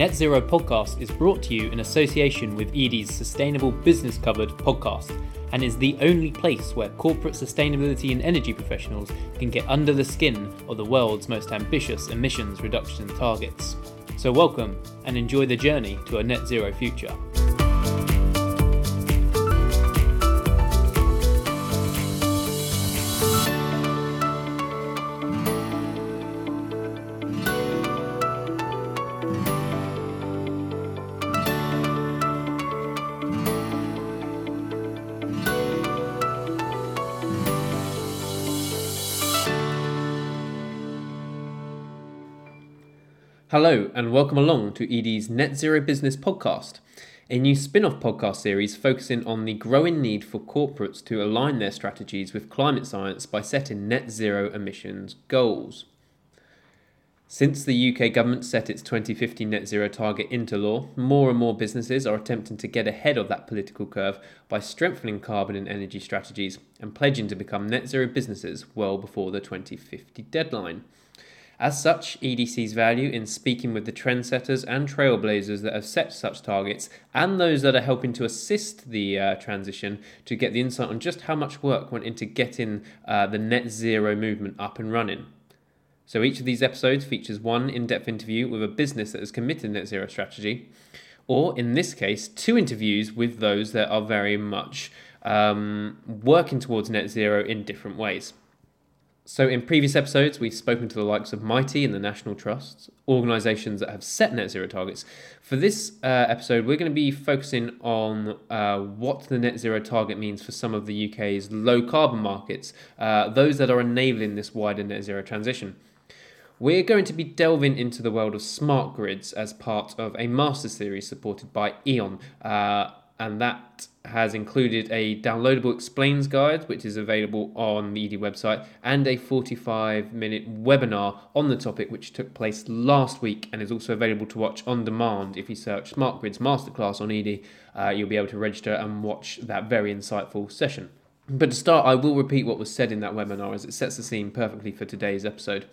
Net Zero podcast is brought to you in association with Edie's Sustainable Business Covered podcast and is the only place where corporate sustainability and energy professionals can get under the skin of the world's most ambitious emissions reduction targets. So, welcome and enjoy the journey to a net zero future. Hello, and welcome along to Edie's Net Zero Business Podcast, a new spin off podcast series focusing on the growing need for corporates to align their strategies with climate science by setting net zero emissions goals. Since the UK government set its 2050 net zero target into law, more and more businesses are attempting to get ahead of that political curve by strengthening carbon and energy strategies and pledging to become net zero businesses well before the 2050 deadline. As such, EDC's value in speaking with the trendsetters and trailblazers that have set such targets and those that are helping to assist the uh, transition to get the insight on just how much work went into getting uh, the net zero movement up and running. So each of these episodes features one in depth interview with a business that has committed net zero strategy, or in this case, two interviews with those that are very much um, working towards net zero in different ways. So, in previous episodes, we've spoken to the likes of Mitie and the National Trusts, organisations that have set net zero targets. For this uh, episode, we're going to be focusing on uh, what the net zero target means for some of the UK's low carbon markets, uh, those that are enabling this wider net zero transition. We're going to be delving into the world of smart grids as part of a master series supported by E.ON. And that has included a downloadable explains guide, which is available on the Edie website, and a 45 minute webinar on the topic, which took place last week and is also available to watch on demand. If you search Smart Grids Masterclass on Edie, uh, you'll be able to register and watch that very insightful session. But to start, I will repeat what was said in that webinar as it sets the scene perfectly for today's episode.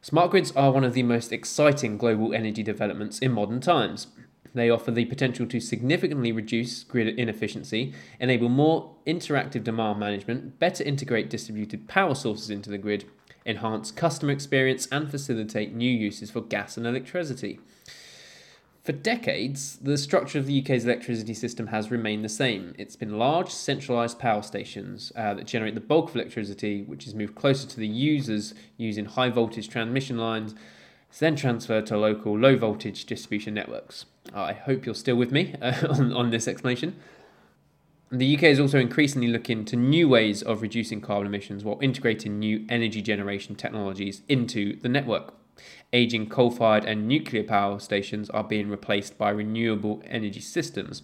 Smart grids are one of the most exciting global energy developments in modern times. They offer the potential to significantly reduce grid inefficiency, enable more interactive demand management, better integrate distributed power sources into the grid, enhance customer experience, and facilitate new uses for gas and electricity. For decades, the structure of the UK's electricity system has remained the same. It's been large, centralised power stations uh, that generate the bulk of electricity, which is moved closer to the users using high voltage transmission lines it's then transferred to local low voltage distribution networks. I hope you're still with me uh, on, on this explanation. The UK is also increasingly looking to new ways of reducing carbon emissions while integrating new energy generation technologies into the network. Aging coal fired and nuclear power stations are being replaced by renewable energy systems.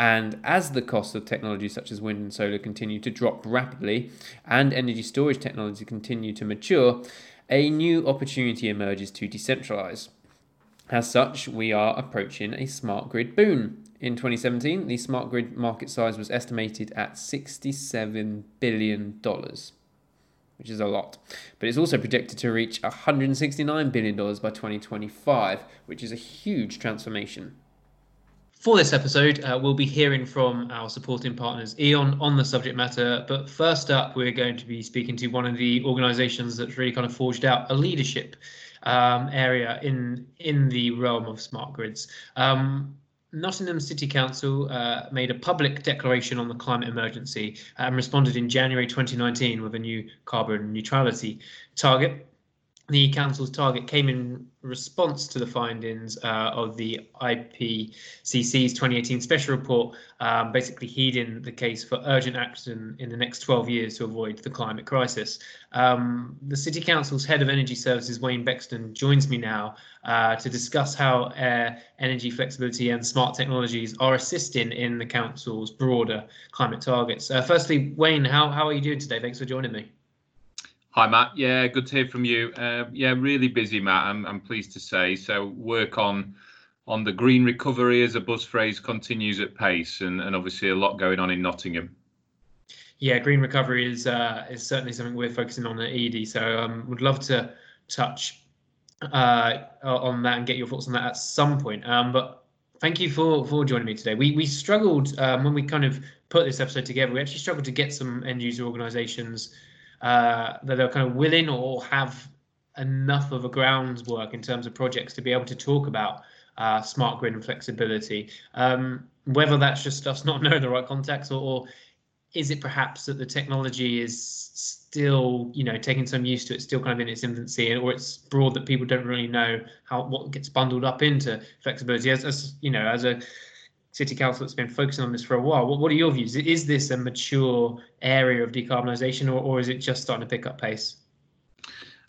And as the costs of technologies such as wind and solar continue to drop rapidly and energy storage technology continue to mature, a new opportunity emerges to decentralize. As such, we are approaching a smart grid boom. In 2017, the smart grid market size was estimated at $67 billion, which is a lot. But it's also projected to reach $169 billion by 2025, which is a huge transformation. For this episode, uh, we'll be hearing from our supporting partners, E.ON, on the subject matter. But first up, we're going to be speaking to one of the organisations that's really kind of forged out a leadership um, area in in the realm of smart grids. Um, Nottingham City Council uh, made a public declaration on the climate emergency and responded in January 2019 with a new carbon neutrality target the council's target came in response to the findings uh, of the IPCC's 2018 special report, um, basically heeding the case for urgent action in the next 12 years to avoid the climate crisis. Um, the City Council's head of energy services, Wayne Bexton, joins me now uh, to discuss how energy flexibility and smart technologies are assisting in the council's broader climate targets. Uh, firstly, Wayne, how, how are you doing today? Thanks for joining me. Hi, Matt. Yeah, good to hear from you. Uh, yeah, really busy, Matt. I'm, I'm pleased to say. So, work on on the green recovery as a buzz phrase continues at pace, and, and obviously a lot going on in Nottingham. Yeah, green recovery is uh, is certainly something we're focusing on at Edie. So, um, would love to touch uh, on that and get your thoughts on that at some point. Um, but thank you for for joining me today. We we struggled um, when we kind of put this episode together. We actually struggled to get some end user organisations uh, that are kind of willing or have enough of a groundwork in terms of projects to be able to talk about uh, smart grid and flexibility. Um, whether that's just us not knowing the right context or, or is it perhaps that the technology is still, you know, taking some use to it, still kind of in its infancy, or it's broad that people don't really know how what gets bundled up into flexibility? As, as you know, as a city council that's been focusing on this for a while, what, what are your views? Is this a mature area of decarbonisation, or, or is it just starting to pick up pace?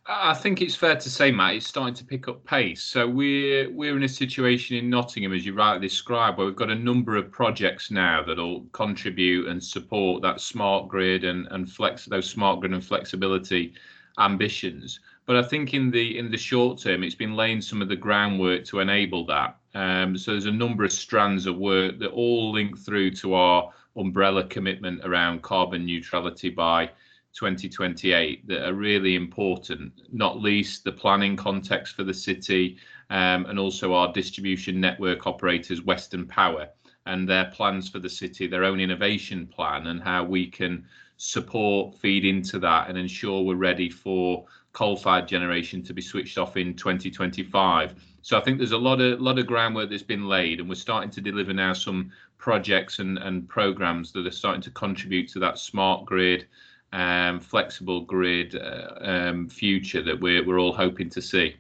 I think it's fair to say, Matt, it's starting to pick up pace. So we're we're in a situation in Nottingham, as you rightly described, where we've got a number of projects now that'll contribute and support that smart grid and and flex those smart grid and flexibility ambitions. But I think in the in the short term, it's been laying some of the groundwork to enable that. Um, so there's a number of strands of work that all link through to our umbrella commitment around carbon neutrality by 2028 that are really important, not least the planning context for the city um, and also our distribution network operators, Western Power, and their plans for the city, their own innovation plan, and how we can support, feed into that, and ensure we're ready for coal-fired generation to be switched off in 2025. So I think there's a lot of lot of groundwork that's been laid, and we're starting to deliver now some projects and, and programs that are starting to contribute to that smart grid um, flexible grid uh, um, future that we're, we're all hoping to see.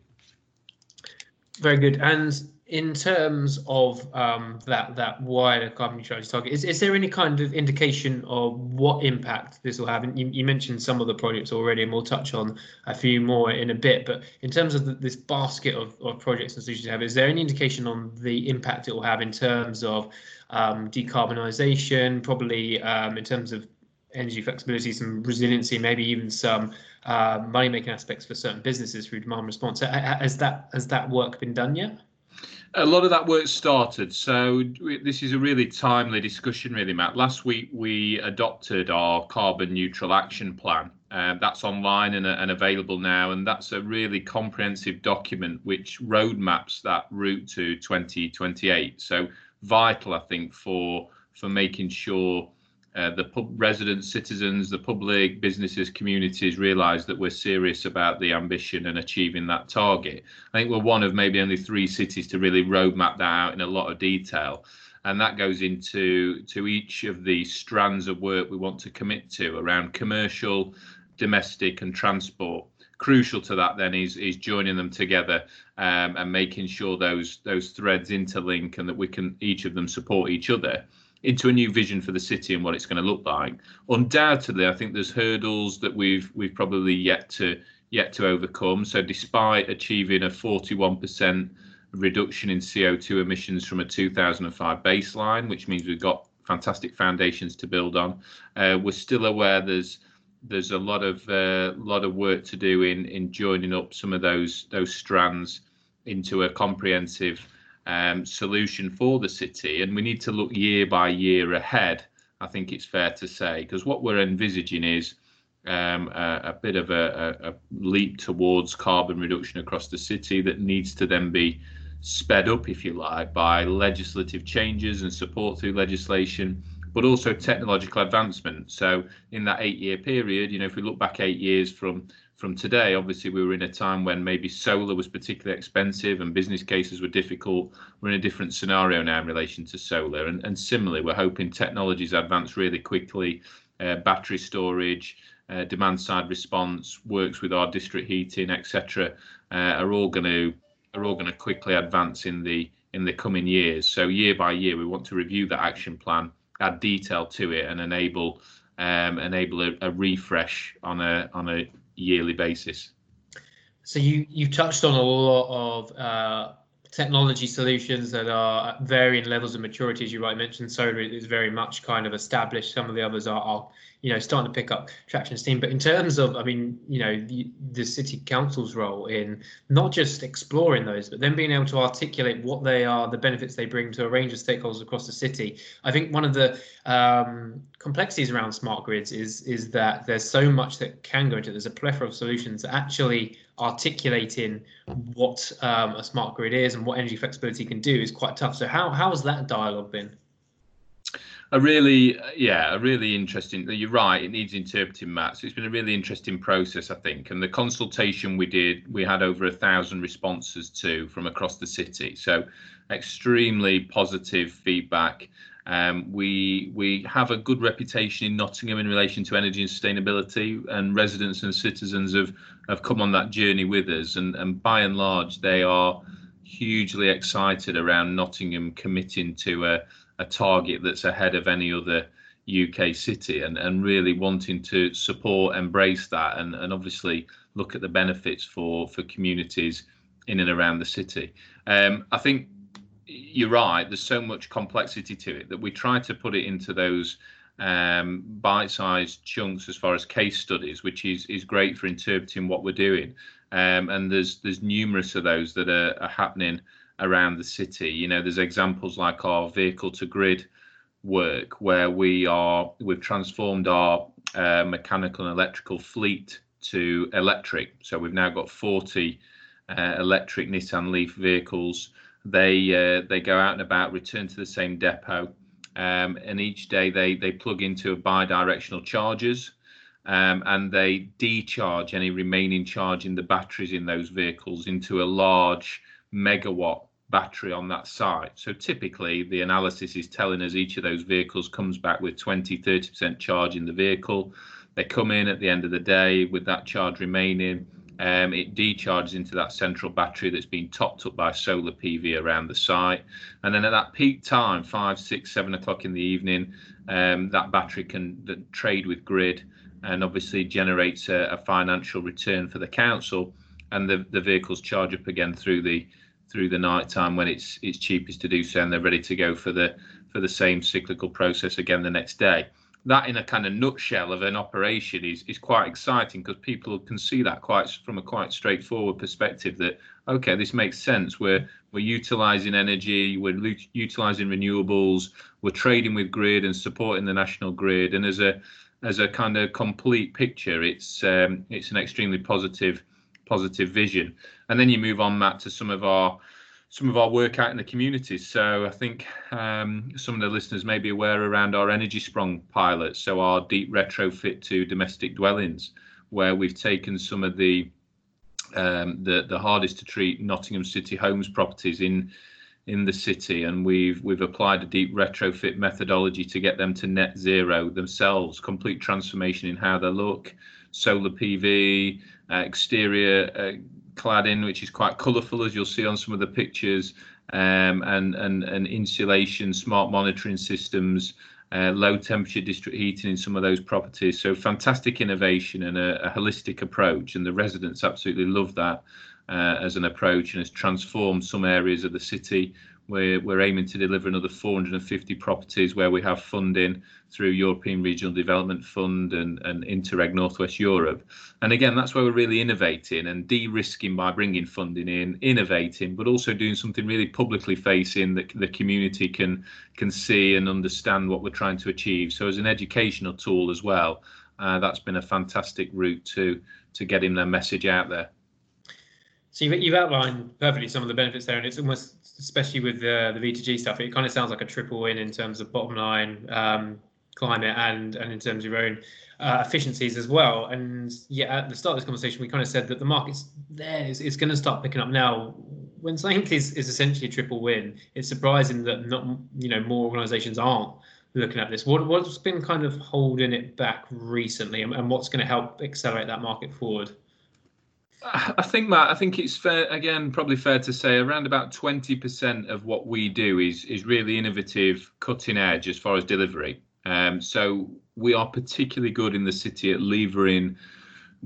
Very good. And in terms of um, that that wider carbon neutrality target, is, is there any kind of indication of what impact this will have? And you, you mentioned some of the projects already, and we'll touch on a few more in a bit. But in terms of the, this basket of, of projects and solutions you have, is there any indication on the impact it will have in terms of um, decarbonisation, probably um, in terms of energy flexibility, some resiliency, maybe even some uh, money making aspects for certain businesses through demand response. Has that has that work been done yet? A lot of that work started. So this is a really timely discussion, really, Matt. Last week we adopted our carbon neutral action plan. Uh, that's online and, and, available now, and that's a really comprehensive document which roadmaps that route to 2028. So vital, I think, for for making sure uh, the pub residents, citizens, the public, businesses, communities realise that we're serious about the ambition and achieving that target. I think we're one of maybe only three cities to really roadmap that out in a lot of detail. And that goes into to each of the strands of work we want to commit to around commercial, domestic, and transport. Crucial to that then is is joining them together um, and making sure those those threads interlink and that we can each of them support each other into a new vision for the city and what it's going to look like. Undoubtedly, I think there's hurdles that we've we've probably yet to yet to overcome. So, despite achieving a 41% reduction in CO2 emissions from a 2005 baseline, which means we've got fantastic foundations to build on, uh, we're still aware there's there's a lot of uh, lot of work to do in in joining up some of those those strands into a comprehensive um, solution for the city, and we need to look year by year ahead. I think it's fair to say because what we're envisaging is um, a, a, bit of a, a, leap towards carbon reduction across the city that needs to then be sped up, if you like, by legislative changes and support through legislation, but also technological advancement. So, in that eight year period, you know, if we look back eight years from from today. Obviously, we were in a time when maybe solar was particularly expensive and business cases were difficult. We're in a different scenario now in relation to solar. And, and similarly, we're hoping technologies advance really quickly. Uh, battery storage, uh, demand side response, works with our district heating, etc., uh, are all going to are all going to quickly advance in the in the coming years. So year by year, we want to review that action plan, add detail to it, and enable um, enable a, a refresh on a on a yearly basis. So you you've touched on a lot of uh, technology solutions that are at varying levels of maturity, as you rightly mentioned. Solar is very much kind of established. Some of the others are, are you know, starting to pick up traction steam. But in terms of, I mean, you know, the, the city council's role in not just exploring those, but then being able to articulate what they are, the benefits they bring to a range of stakeholders across the city. I think one of the um, complexities around smart grids is is that there's so much that can go into. There's a plethora of solutions that actually articulating what um, a smart grid is and what energy flexibility can do is quite tough. So how how has that dialogue been? a really yeah a really interesting you're right it needs interpreting matt so it's been a really interesting process i think and the consultation we did we had over a thousand responses to from across the city so extremely positive feedback um, we we have a good reputation in Nottingham in relation to energy and sustainability, and residents and citizens have have come on that journey with us, and and by and large they are hugely excited around Nottingham committing to a a target that's ahead of any other UK city and, and really wanting to support, embrace that, and, and obviously look at the benefits for, for communities in and around the city. Um, I think you're right, there's so much complexity to it that we try to put it into those um, bite-sized chunks as far as case studies, which is is great for interpreting what we're doing. Um, and there's there's numerous of those that are, are happening around the city. You know, there's examples like our vehicle to grid work where we are we've transformed our uh, mechanical and electrical fleet to electric. So we've now got 40 uh, electric Nissan Leaf vehicles. They uh, they go out and about, return to the same depot, um, and each day they they plug into bi-directional chargers. Um, and they decharge any remaining charge in the batteries in those vehicles into a large megawatt battery on that site. So typically, the analysis is telling us each of those vehicles comes back with 20, 30% charge in the vehicle. They come in at the end of the day with that charge remaining. Um, it decharges into that central battery that's been topped up by solar PV around the site. And then at that peak time, five, six, seven o'clock in the evening, um, that battery can trade with grid and obviously generates a, a financial return for the council. And the, the vehicles charge up again through the through the night time when it's it's cheapest to do so and they're ready to go for the for the same cyclical process again the next day that in a kind of nutshell of an operation is is quite exciting because people can see that quite from a quite straightforward perspective that okay this makes sense we're we're utilizing energy we're utilizing renewables we're trading with grid and supporting the national grid and as a as a kind of complete picture it's um, it's an extremely positive positive vision. And then you move on, Matt, to some of our some of our work out in the communities. So I think um, some of the listeners may be aware around our Energiesprong pilot, so our deep retrofit to domestic dwellings, where we've taken some of the um, the the hardest to treat Nottingham City homes properties in in the city, and we've we've applied a deep retrofit methodology to get them to net zero themselves, complete transformation in how they look, solar PV, uh, exterior uh, cladding, which is quite colourful, as you'll see on some of the pictures, um, and, and, and insulation, smart monitoring systems, uh, low temperature district heating in some of those properties. So fantastic innovation and a, a holistic approach, and the residents absolutely love that uh, as an approach and has transformed some areas of the city we're, we're aiming to deliver another 450 properties where we have funding through European Regional Development Fund and, and Interreg Northwest Europe. And again, that's where we're really innovating and de-risking by bringing funding in, innovating, but also doing something really publicly facing that the community can can see and understand what we're trying to achieve. So as an educational tool as well, uh, that's been a fantastic route to to getting their message out there. So you've, you've outlined perfectly some of the benefits there, and it's almost, especially with the, the V2G stuff, it kind of sounds like a triple win in terms of bottom line, um, climate, and and in terms of your own uh, efficiencies as well. And yeah, at the start of this conversation, we kind of said that the market's there, it's, it's going to start picking up now. When something is, is essentially a triple win, it's surprising that not you know more organisations aren't looking at this. What what's been kind of holding it back recently, and, and what's going to help accelerate that market forward? I think, Matt, I think it's fair again, probably fair to say around about 20% of what we do is is really innovative, cutting edge as far as delivery. Um, so we are particularly good in the city at levering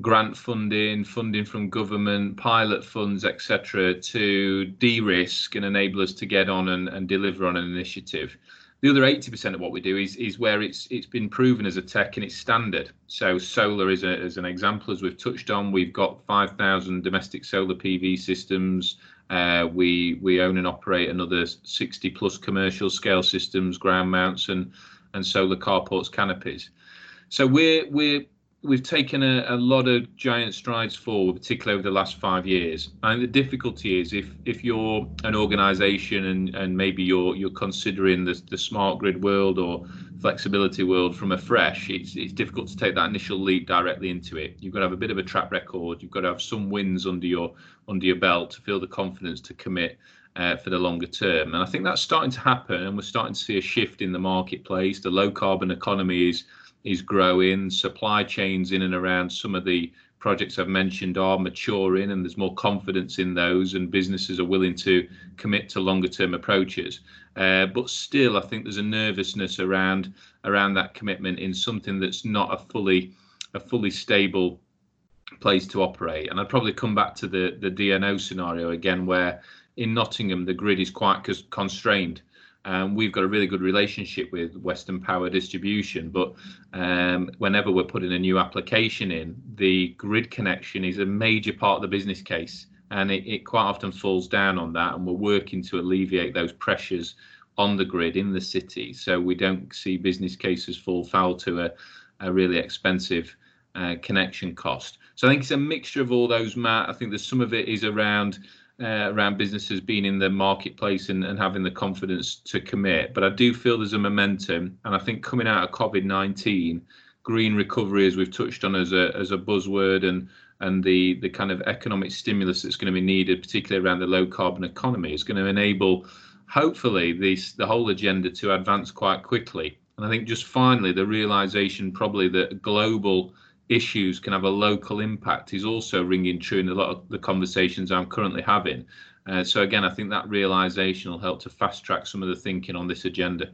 grant funding, funding from government, pilot funds, etc., to de-risk and enable us to get on and, and deliver on an initiative. The other 80% of what we do is is where it's it's been proven as a tech and it's standard. So solar is, a, as an example, as we've touched on, we've got 5,000 domestic solar PV systems. Uh, we we own and operate another 60 plus commercial scale systems, ground mounts, and and solar carports canopies. So we're we're we've taken a, a, lot of giant strides forward, particularly over the last five years. And the difficulty is if if you're an organisation and and maybe you're you're considering the the smart grid world or flexibility world from afresh, it's it's difficult to take that initial leap directly into it. You've got to have a bit of a track record. You've got to have some wins under your under your belt to feel the confidence to commit. Uh, for the longer term. And I think that's starting to happen, and we're starting to see a shift in the marketplace. The low carbon economy is is growing. Supply chains in and around some of the projects I've mentioned are maturing, and there's more confidence in those, and businesses are willing to commit to longer term approaches. Uh, but still, I think there's a nervousness around around that commitment in something that's not a fully a fully stable place to operate. And I'd probably come back to the the DNO scenario again, where in Nottingham the grid is quite constrained. Um, we've got a really good relationship with Western Power Distribution, but um, whenever we're putting a new application in, the grid connection is a major part of the business case, and it, it quite often falls down on that. And we're working to alleviate those pressures on the grid in the city, so we don't see business cases fall foul to a, a really expensive uh, connection cost. So I think it's a mixture of all those, Matt. I think there's some of it is around uh, around businesses being in the marketplace and, and having the confidence to commit. But I do feel there's a momentum, and I think coming out of COVID nineteen, green recovery, as we've touched on as a as a buzzword, and and the the kind of economic stimulus that's going to be needed, particularly around the low carbon economy, is going to enable, hopefully, this the whole agenda to advance quite quickly. And I think just finally the realization probably that global issues can have a local impact is also ringing true in a lot of the conversations I'm currently having. Uh, so again, I think that realization will help to fast track some of the thinking on this agenda.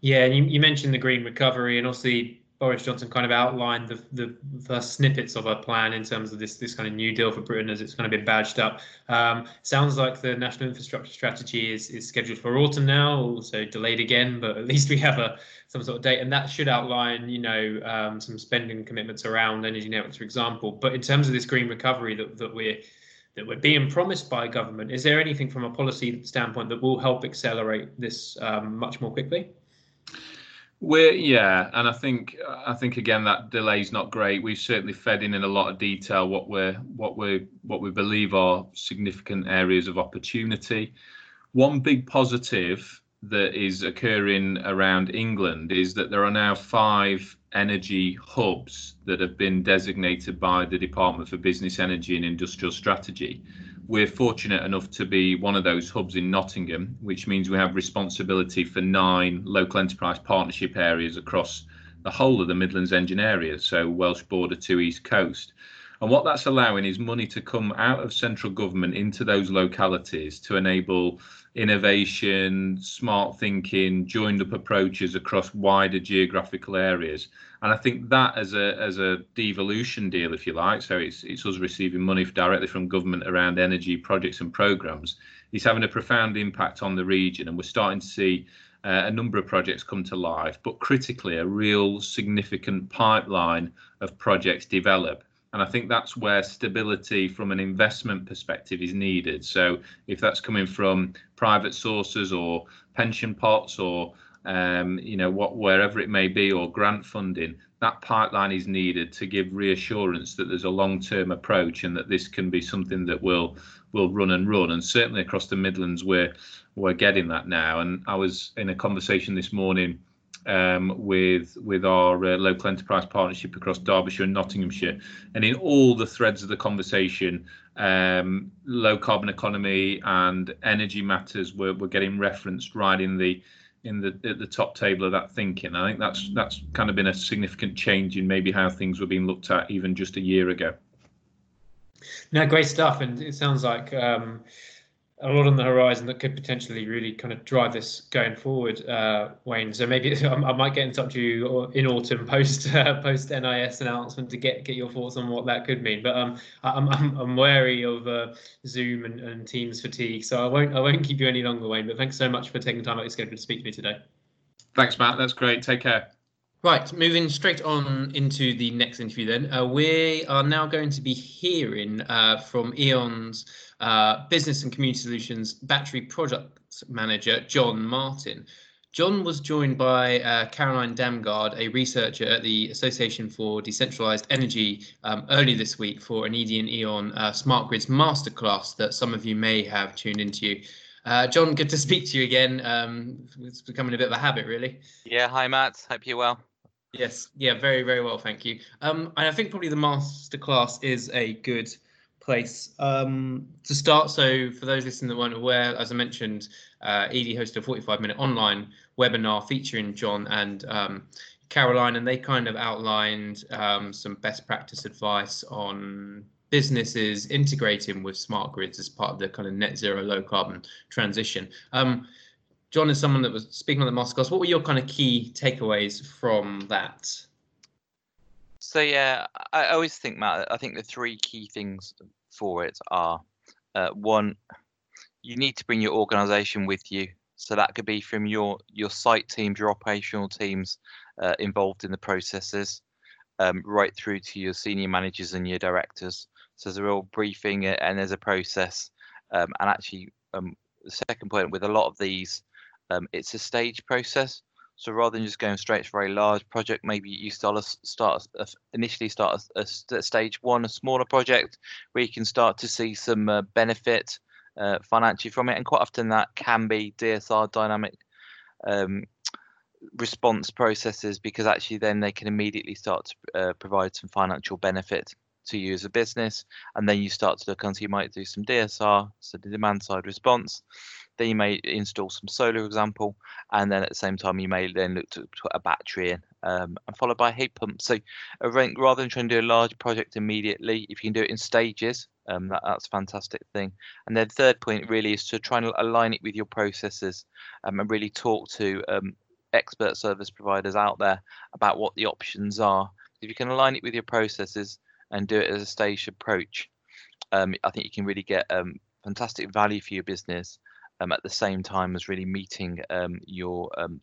Yeah, and you, you mentioned the green recovery, and obviously Boris Johnson kind of outlined the, the first snippets of a plan in terms of this this kind of new deal for Britain as it's kind of been badged up. Um, sounds like the national infrastructure strategy is, is scheduled for autumn now, also delayed again, but at least we have a some sort of date, and that should outline, you know, um, some spending commitments around energy networks, for example. But in terms of this green recovery that, that we're that we're being promised by government, is there anything from a policy standpoint that will help accelerate this um, much more quickly? We're yeah, and I think I think again that delay is not great. We've certainly fed in in a lot of detail what we're what we what we believe are significant areas of opportunity. One big positive that is occurring around England is that there are now five energy hubs that have been designated by the Department for Business, Energy and Industrial Strategy we're fortunate enough to be one of those hubs in Nottingham, which means we have responsibility for nine local enterprise partnership areas across the whole of the Midlands engine area, so Welsh border to East Coast. And what that's allowing is money to come out of central government into those localities to enable innovation, smart thinking, joined up approaches across wider geographical areas. And I think that as a as a devolution deal, if you like, so it's it's us receiving money directly from government around energy projects and programs, is having a profound impact on the region, and we're starting to see. Uh, a number of projects come to life, but critically, a real significant pipeline of projects develop and I think that's where stability from an investment perspective is needed. So if that's coming from private sources or pension pots or um, you know what wherever it may be or grant funding, that pipeline is needed to give reassurance that there's a long-term approach and that this can be something that will will run and run. And certainly across the Midlands, we're we're getting that now. And I was in a conversation this morning um, with with our uh, local enterprise partnership across Derbyshire and Nottinghamshire, and in all the threads of the conversation, um, low carbon economy and energy matters were, were getting referenced right in the in the at the top table of that thinking. I think that's that's kind of been a significant change in maybe how things were being looked at even just a year ago. No, great stuff, and it sounds like. Um, a lot on the horizon that could potentially really kind of drive this going forward, uh, Wayne. So maybe I might get in touch with you in autumn post uh, post NIS announcement to get get your thoughts on what that could mean. But um, I'm I'm, I'm wary of uh, Zoom and, and Teams fatigue, so I won't I won't keep you any longer, Wayne. But thanks so much for taking time out of your schedule to speak to me today. Thanks, Matt. That's great. Take care. Right, moving straight on into the next interview then. Uh, we are now going to be hearing uh, from E.ON's uh, Business and Community Solutions Battery Product Manager, John Martin. John was joined by uh, Caroline Damgard, a researcher at the Association for Decentralized Energy, um, early this week for an Edie and E.ON uh, Smart Grids Masterclass that some of you may have tuned into. Uh, John, good to speak to you again. Um, it's becoming a bit of a habit, really. Yeah, hi, Matt. Hope you're well. Yes, yeah, very, very well, thank you. Um, and I think probably the masterclass is a good place um, to start. So, for those listening that weren't aware, as I mentioned, uh, Edie hosted a 45 minute online webinar featuring John and um, Caroline, and they kind of outlined um, some best practice advice on businesses integrating with smart grids as part of the kind of net zero low carbon transition. Um, John is someone that was speaking on the masterclass. What were your kind of key takeaways from that? So yeah, I always think, Matt. I think the three key things for it are uh, one, you need to bring your organisation with you. So that could be from your your site teams, your operational teams uh, involved in the processes, um, right through to your senior managers and your directors. So there's a real briefing uh, and there's a process. Um, and actually, um, the second point with a lot of these, um, it's a stage process. So rather than just going straight to a very large project, maybe you start start initially start a, a, stage one, a smaller project where you can start to see some uh, benefit uh, financially from it, and quite often that can be DSR dynamic um, response processes because actually then they can immediately start to uh, provide some financial benefit to you as a business, and then you start to look. So you might do some DSR, so the demand side response then you may install some solar, example, and then at the same time you may then look to put a battery in, um, and followed by a heat pump. So, rather than trying to do a large project immediately, if you can do it in stages, um, that, that's a fantastic thing. And then third point really is to try and align it with your processes um, and really talk to um, expert service providers out there about what the options are. If you can align it with your processes and do it as a staged approach, um, I think you can really get um, fantastic value for your business um, at the same time as really meeting um, your um,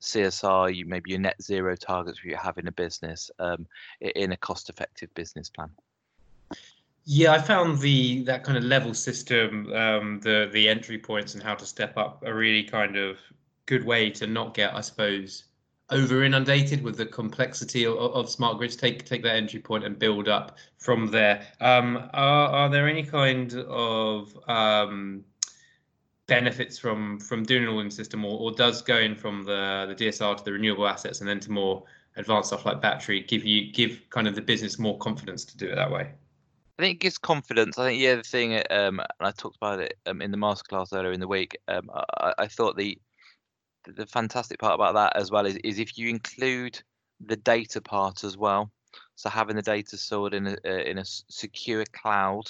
CSR, you maybe your net zero targets you have in a business um, in a cost-effective business plan. Yeah, I found the that kind of level system, the the entry points and how to step up, a really kind of good way to not get, I suppose, over inundated with the complexity of, of, smart grids. Take take that entry point and build up from there. Um, are, are there any kind of um, benefits from from doing an all-in system, or, or does going from the the DSR to the renewable assets and then to more advanced stuff like battery give you give kind of the business more confidence to do it that way? I think it gives confidence. I think yeah, the thing, um, and I talked about it um, in the masterclass earlier in the week. Um, I, I thought the the fantastic part about that as well is, is if you include the data part as well. So having the data stored in a in a secure cloud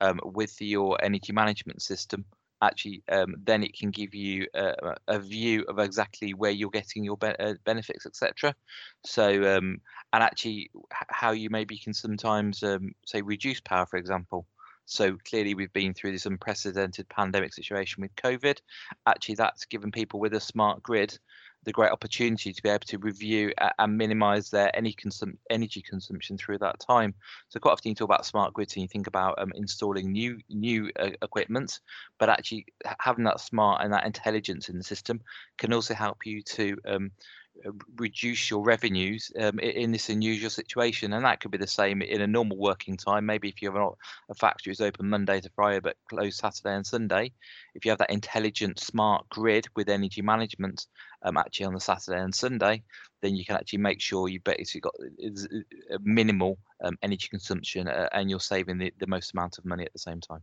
um, with your energy management system, actually um, then it can give you a, a, view of exactly where you're getting your be- uh, benefits etc so um, and actually how you maybe can sometimes um, say reduce power for example so clearly we've been through this unprecedented pandemic situation with covid actually that's given people with a smart grid the great opportunity to be able to review and minimize their any consum- energy consumption through that time. So quite often you talk about smart grids and you think about um, installing new new uh, equipment, but actually having that smart and that intelligence in the system can also help you to um, reduce your revenues um, in this unusual situation and that could be the same in a normal working time. Maybe if you have a, a factory is open monday to friday but closed saturday and sunday if you have that intelligent smart grid with energy management um, actually on the saturday and sunday then you can actually make sure you've basically got minimal um, energy consumption uh, and you're saving the, the most amount of money at the same time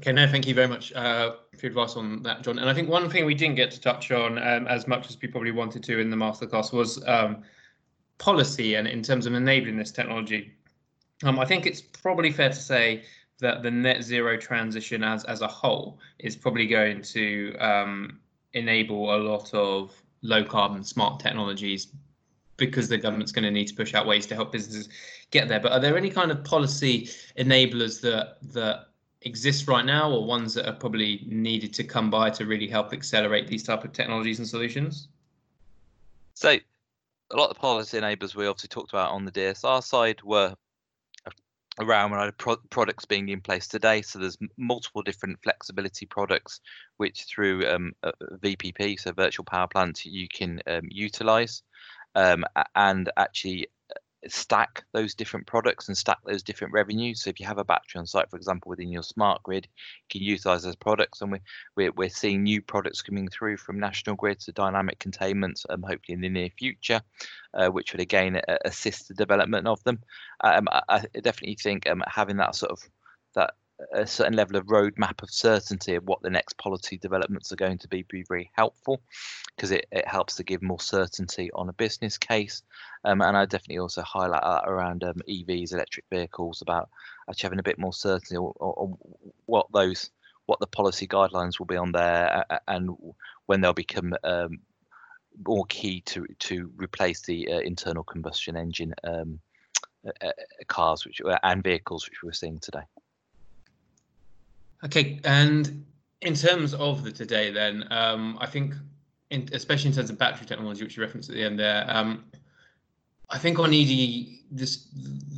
Okay, no, thank you very much uh, for your advice on that, John. And I think one thing we didn't get to touch on um, as much as we probably wanted to in the masterclass was um, policy and in terms of enabling this technology. Um, I think it's probably fair to say that the net zero transition as as a whole is probably going to um, enable a lot of low carbon smart technologies because the government's going to need to push out ways to help businesses get there. But are there any kind of policy enablers that that exist right now or ones that are probably needed to come by to really help accelerate these type of technologies and solutions? So a lot of the policy enablers we obviously talked about on the DSR side were around pro- products being in place today. So there's multiple different flexibility products which through um, VPP, so virtual power plants, you can um, utilize. Um, and actually stack those different products and stack those different revenues. So if you have a battery on site, for example, within your smart grid, you can utilize those products. And we, we're, we're seeing new products coming through from National Grid to dynamic containment, um, hopefully in the near future, uh, which would again uh, assist the development of them. Um, I, I, definitely think um, having that sort of that a certain level of roadmap of certainty of what the next policy developments are going to be be very helpful because it, it helps to give more certainty on a business case um, and I definitely also highlight that around um, EVs electric vehicles about actually having a bit more certainty on, on what those what the policy guidelines will be on there and when they'll become um, more key to to replace the uh, internal combustion engine um, uh, uh cars which and vehicles which we're seeing today. Okay, and in terms of the today, then um, I think, in, especially in terms of battery technology, which you referenced at the end there, um, I think on Edie, this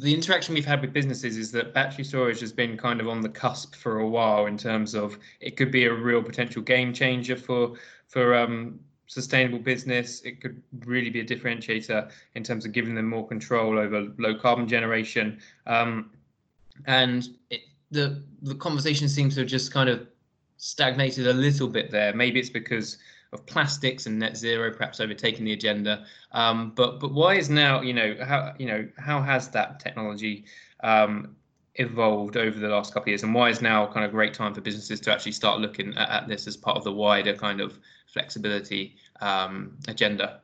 the interaction we've had with businesses is that battery storage has been kind of on the cusp for a while in terms of it could be a real potential game changer for for um, sustainable business. It could really be a differentiator in terms of giving them more control over low carbon generation. Um, and it, the the conversation seems to have just kind of stagnated a little bit there. Maybe it's because of plastics and net zero perhaps overtaking the agenda. Um, but but why is now you know how you know how has that technology um, evolved over the last couple of years, and why is now kind of great time for businesses to actually start looking at, at this as part of the wider kind of flexibility um, agenda?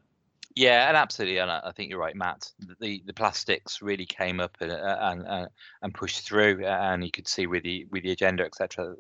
Yeah, and absolutely, and I think you're right, Matt. The the plastics really came up and and and, pushed through, and you could see with the with the agenda, etc.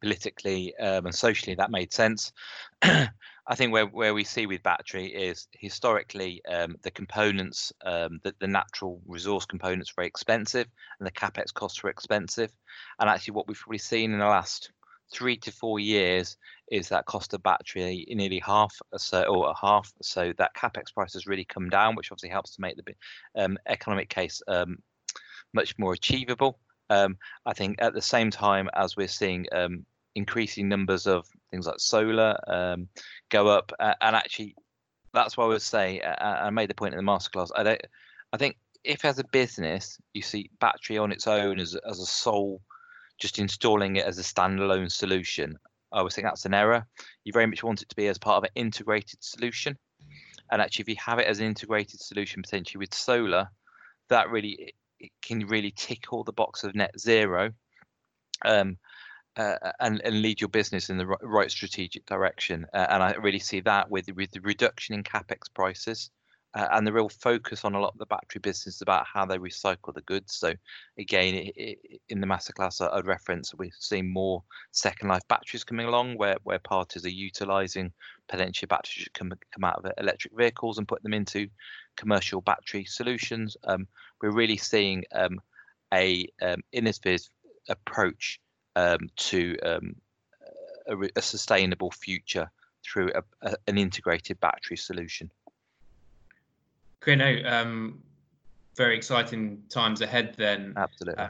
Politically um, and socially, that made sense. I think where where we see with battery is historically um, the components, um, the, the natural resource components, very expensive, and the capex costs were expensive. And actually, what we've probably seen in the last three to four years is that cost of battery nearly half so or a half so that capex price has really come down which obviously helps to make the um, economic case um, much more achievable. Um, i think at the same time as we're seeing um, increasing numbers of things like solar um, go up uh, and actually that's why i would say uh, i made the point in the masterclass i don't i think if as a business you see battery on its own as, as a sole just installing it as a standalone solution, I always think that's an error. You very much want it to be as part of an integrated solution. And actually, if you have it as an integrated solution, potentially with solar, that really it can really tick all the box of net zero um, uh, and, and lead your business in the right, strategic direction. Uh, and I really see that with, with the reduction in capex prices uh, and the real focus on a lot of the battery business about how they recycle the goods. So again, it, it, in the masterclass I'd reference, we're seeing more second life batteries coming along where, where parties are utilizing potential batteries that come, come out of electric vehicles and put them into commercial battery solutions. Um, we're really seeing um, a um, innovative approach um, to um, a, a, sustainable future through a, a, an integrated battery solution. Great. No, um, very exciting times ahead then. Absolutely. Uh,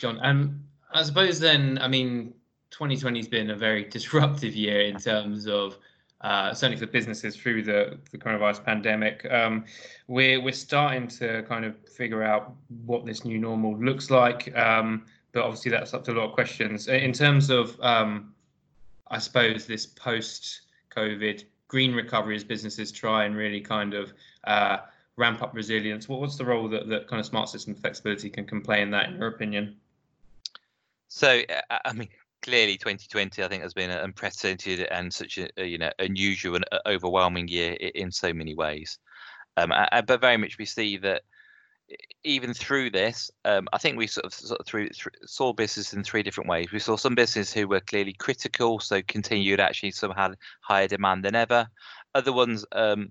John, um, I suppose then, I mean, 2020 has been a very disruptive year in terms of uh, certainly for businesses through the, the coronavirus pandemic. Um, we're, we're starting to kind of figure out what this new normal looks like. Um, but obviously, that's up to a lot of questions. In terms of, um, I suppose, this post COVID green recovery as businesses try and really kind of uh, ramp up resilience? What, what's the role that, that kind of smart system flexibility can, can play in that, in your opinion? So, I mean, clearly 2020 i think has been an unprecedented and such a, you know unusual and overwhelming year in so many ways um, but very much we see that even through this um, i think we sort of, sort of through, through, saw business in three different ways we saw some businesses who were clearly critical so continued actually some had higher demand than ever other ones um,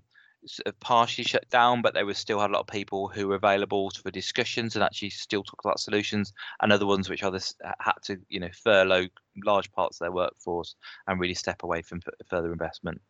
partially shut down, but they were still had a lot of people who were available for discussions and actually still talked about solutions, and other ones which others had to, you know, furlough large parts of their workforce and really step away from further investment.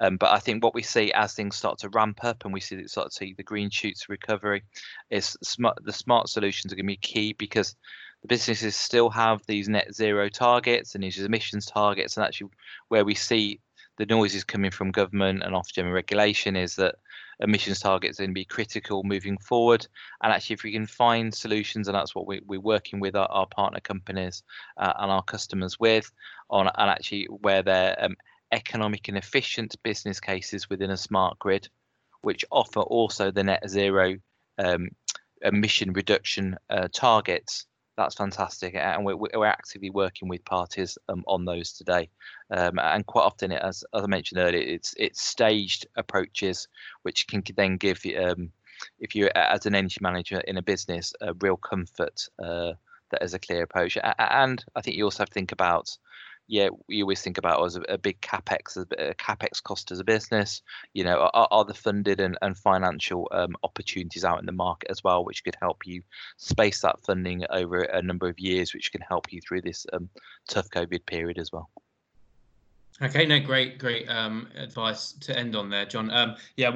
Um, but I think what we see as things start to ramp up and we see start to see the green shoots recovery is smart. The smart solutions are going to be key because the businesses still have these net zero targets and these emissions targets, and actually where we see the noises coming from government and Ofgem regulation is that emissions targets are going to be critical moving forward. And actually, if we can find solutions, and that's what we, we're working with our, our partner companies uh, and our customers with, on and actually where they're um, economic and efficient business cases within a smart grid, which offer also the net zero um, emission reduction uh, targets that's fantastic, and we're, we're actively working with parties um, on those today. Um, and quite often, it, as, as I mentioned earlier, it's it's staged approaches which can then give um, if you're as an energy manager in a business a real comfort uh, that is a clear approach. And I think you also have to think about yeah, we always think about as a, a big capex, a, capex cost as a business. You know, are, are the funded and, and financial um, opportunities out in the market as well, which could help you space that funding over a number of years, which can help you through this um, tough COVID period as well. Okay, no, great, great um, advice to end on there, John. Um, yeah,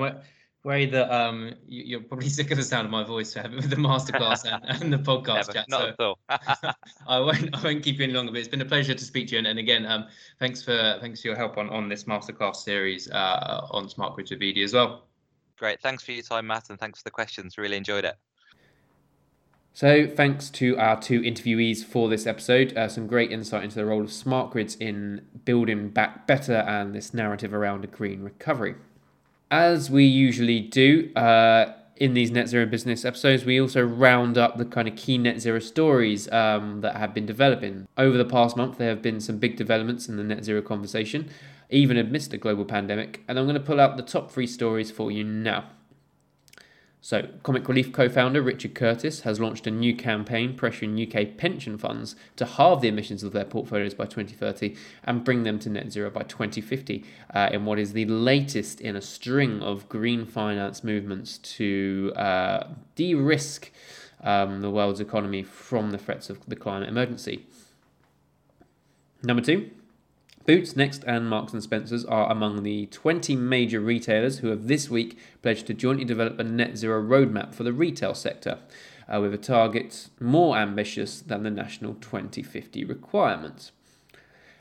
worry that um, you, are probably sick of the sound of my voice with the masterclass and, and, the podcast Never, chat. Not so at all. I won't I won't keep you any longer, but it's been a pleasure to speak to you. And, and again, um, thanks for thanks for your help on, on this masterclass series uh, on smart grids with Edie as well. Great, thanks for your time, Matt, and thanks for the questions. Really enjoyed it. So, thanks to our two interviewees for this episode. Uh, some great insight into the role of smart grids in building back better and this narrative around a green recovery as we usually do uh, in these net zero business episodes, we also round up the kind of key net zero stories um, that have been developing. Over the past month, there have been some big developments in the net zero conversation, even amidst a global pandemic, and I'm going to pull out the top three stories for you now. So, Comic Relief co founder Richard Curtis has launched a new campaign pressuring UK pension funds to halve the emissions of their portfolios by 2030 and bring them to net zero by 2050 uh, in what is the latest in a string of green finance movements to uh, de risk um, the world's economy from the threats of the climate emergency. Number two, Boots, Next, and Marks and Spencers are among the 20 major retailers who have this week pledged to jointly develop a net zero roadmap for the retail sector, uh, with a target more ambitious than the national 2050 requirements.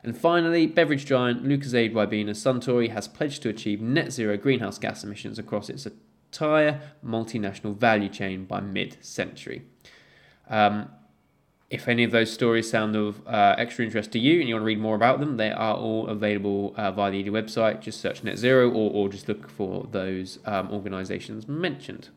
And finally, beverage giant Lucozade Ribena Suntory has pledged to achieve net zero greenhouse gas emissions across its entire multinational value chain by mid century. Um, if any of those stories sound of uh, extra interest to you and you want to read more about them, they are all available uh, via the Edie website. Just search Net Zero or, or just look for those um, organisations mentioned.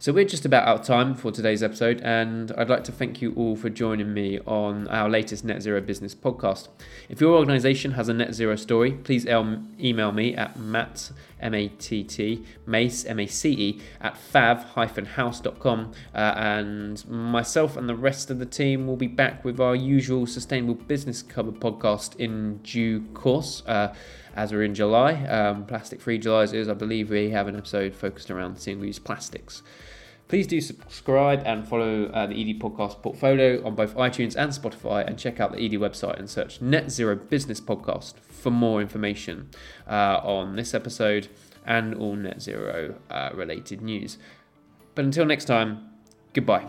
So we're just about out of time for today's episode, and I'd like to thank you all for joining me on our latest Net Zero Business podcast. If your organisation has a net zero story, please email me at matt, M-A-T-T, mace, M-A-C-E, at fav-house.com, uh, and myself and the rest of the team will be back with our usual Sustainable Business Cover podcast in due course. Uh, as we're in July, um, Plastic Free July is, I believe we have an episode focused around single use plastics. Please do subscribe and follow uh, the Edie Podcast portfolio on both iTunes and Spotify, and check out the Edie website and search Net Zero Business Podcast for more information uh, on this episode and all net zero uh, related news. But until next time, goodbye.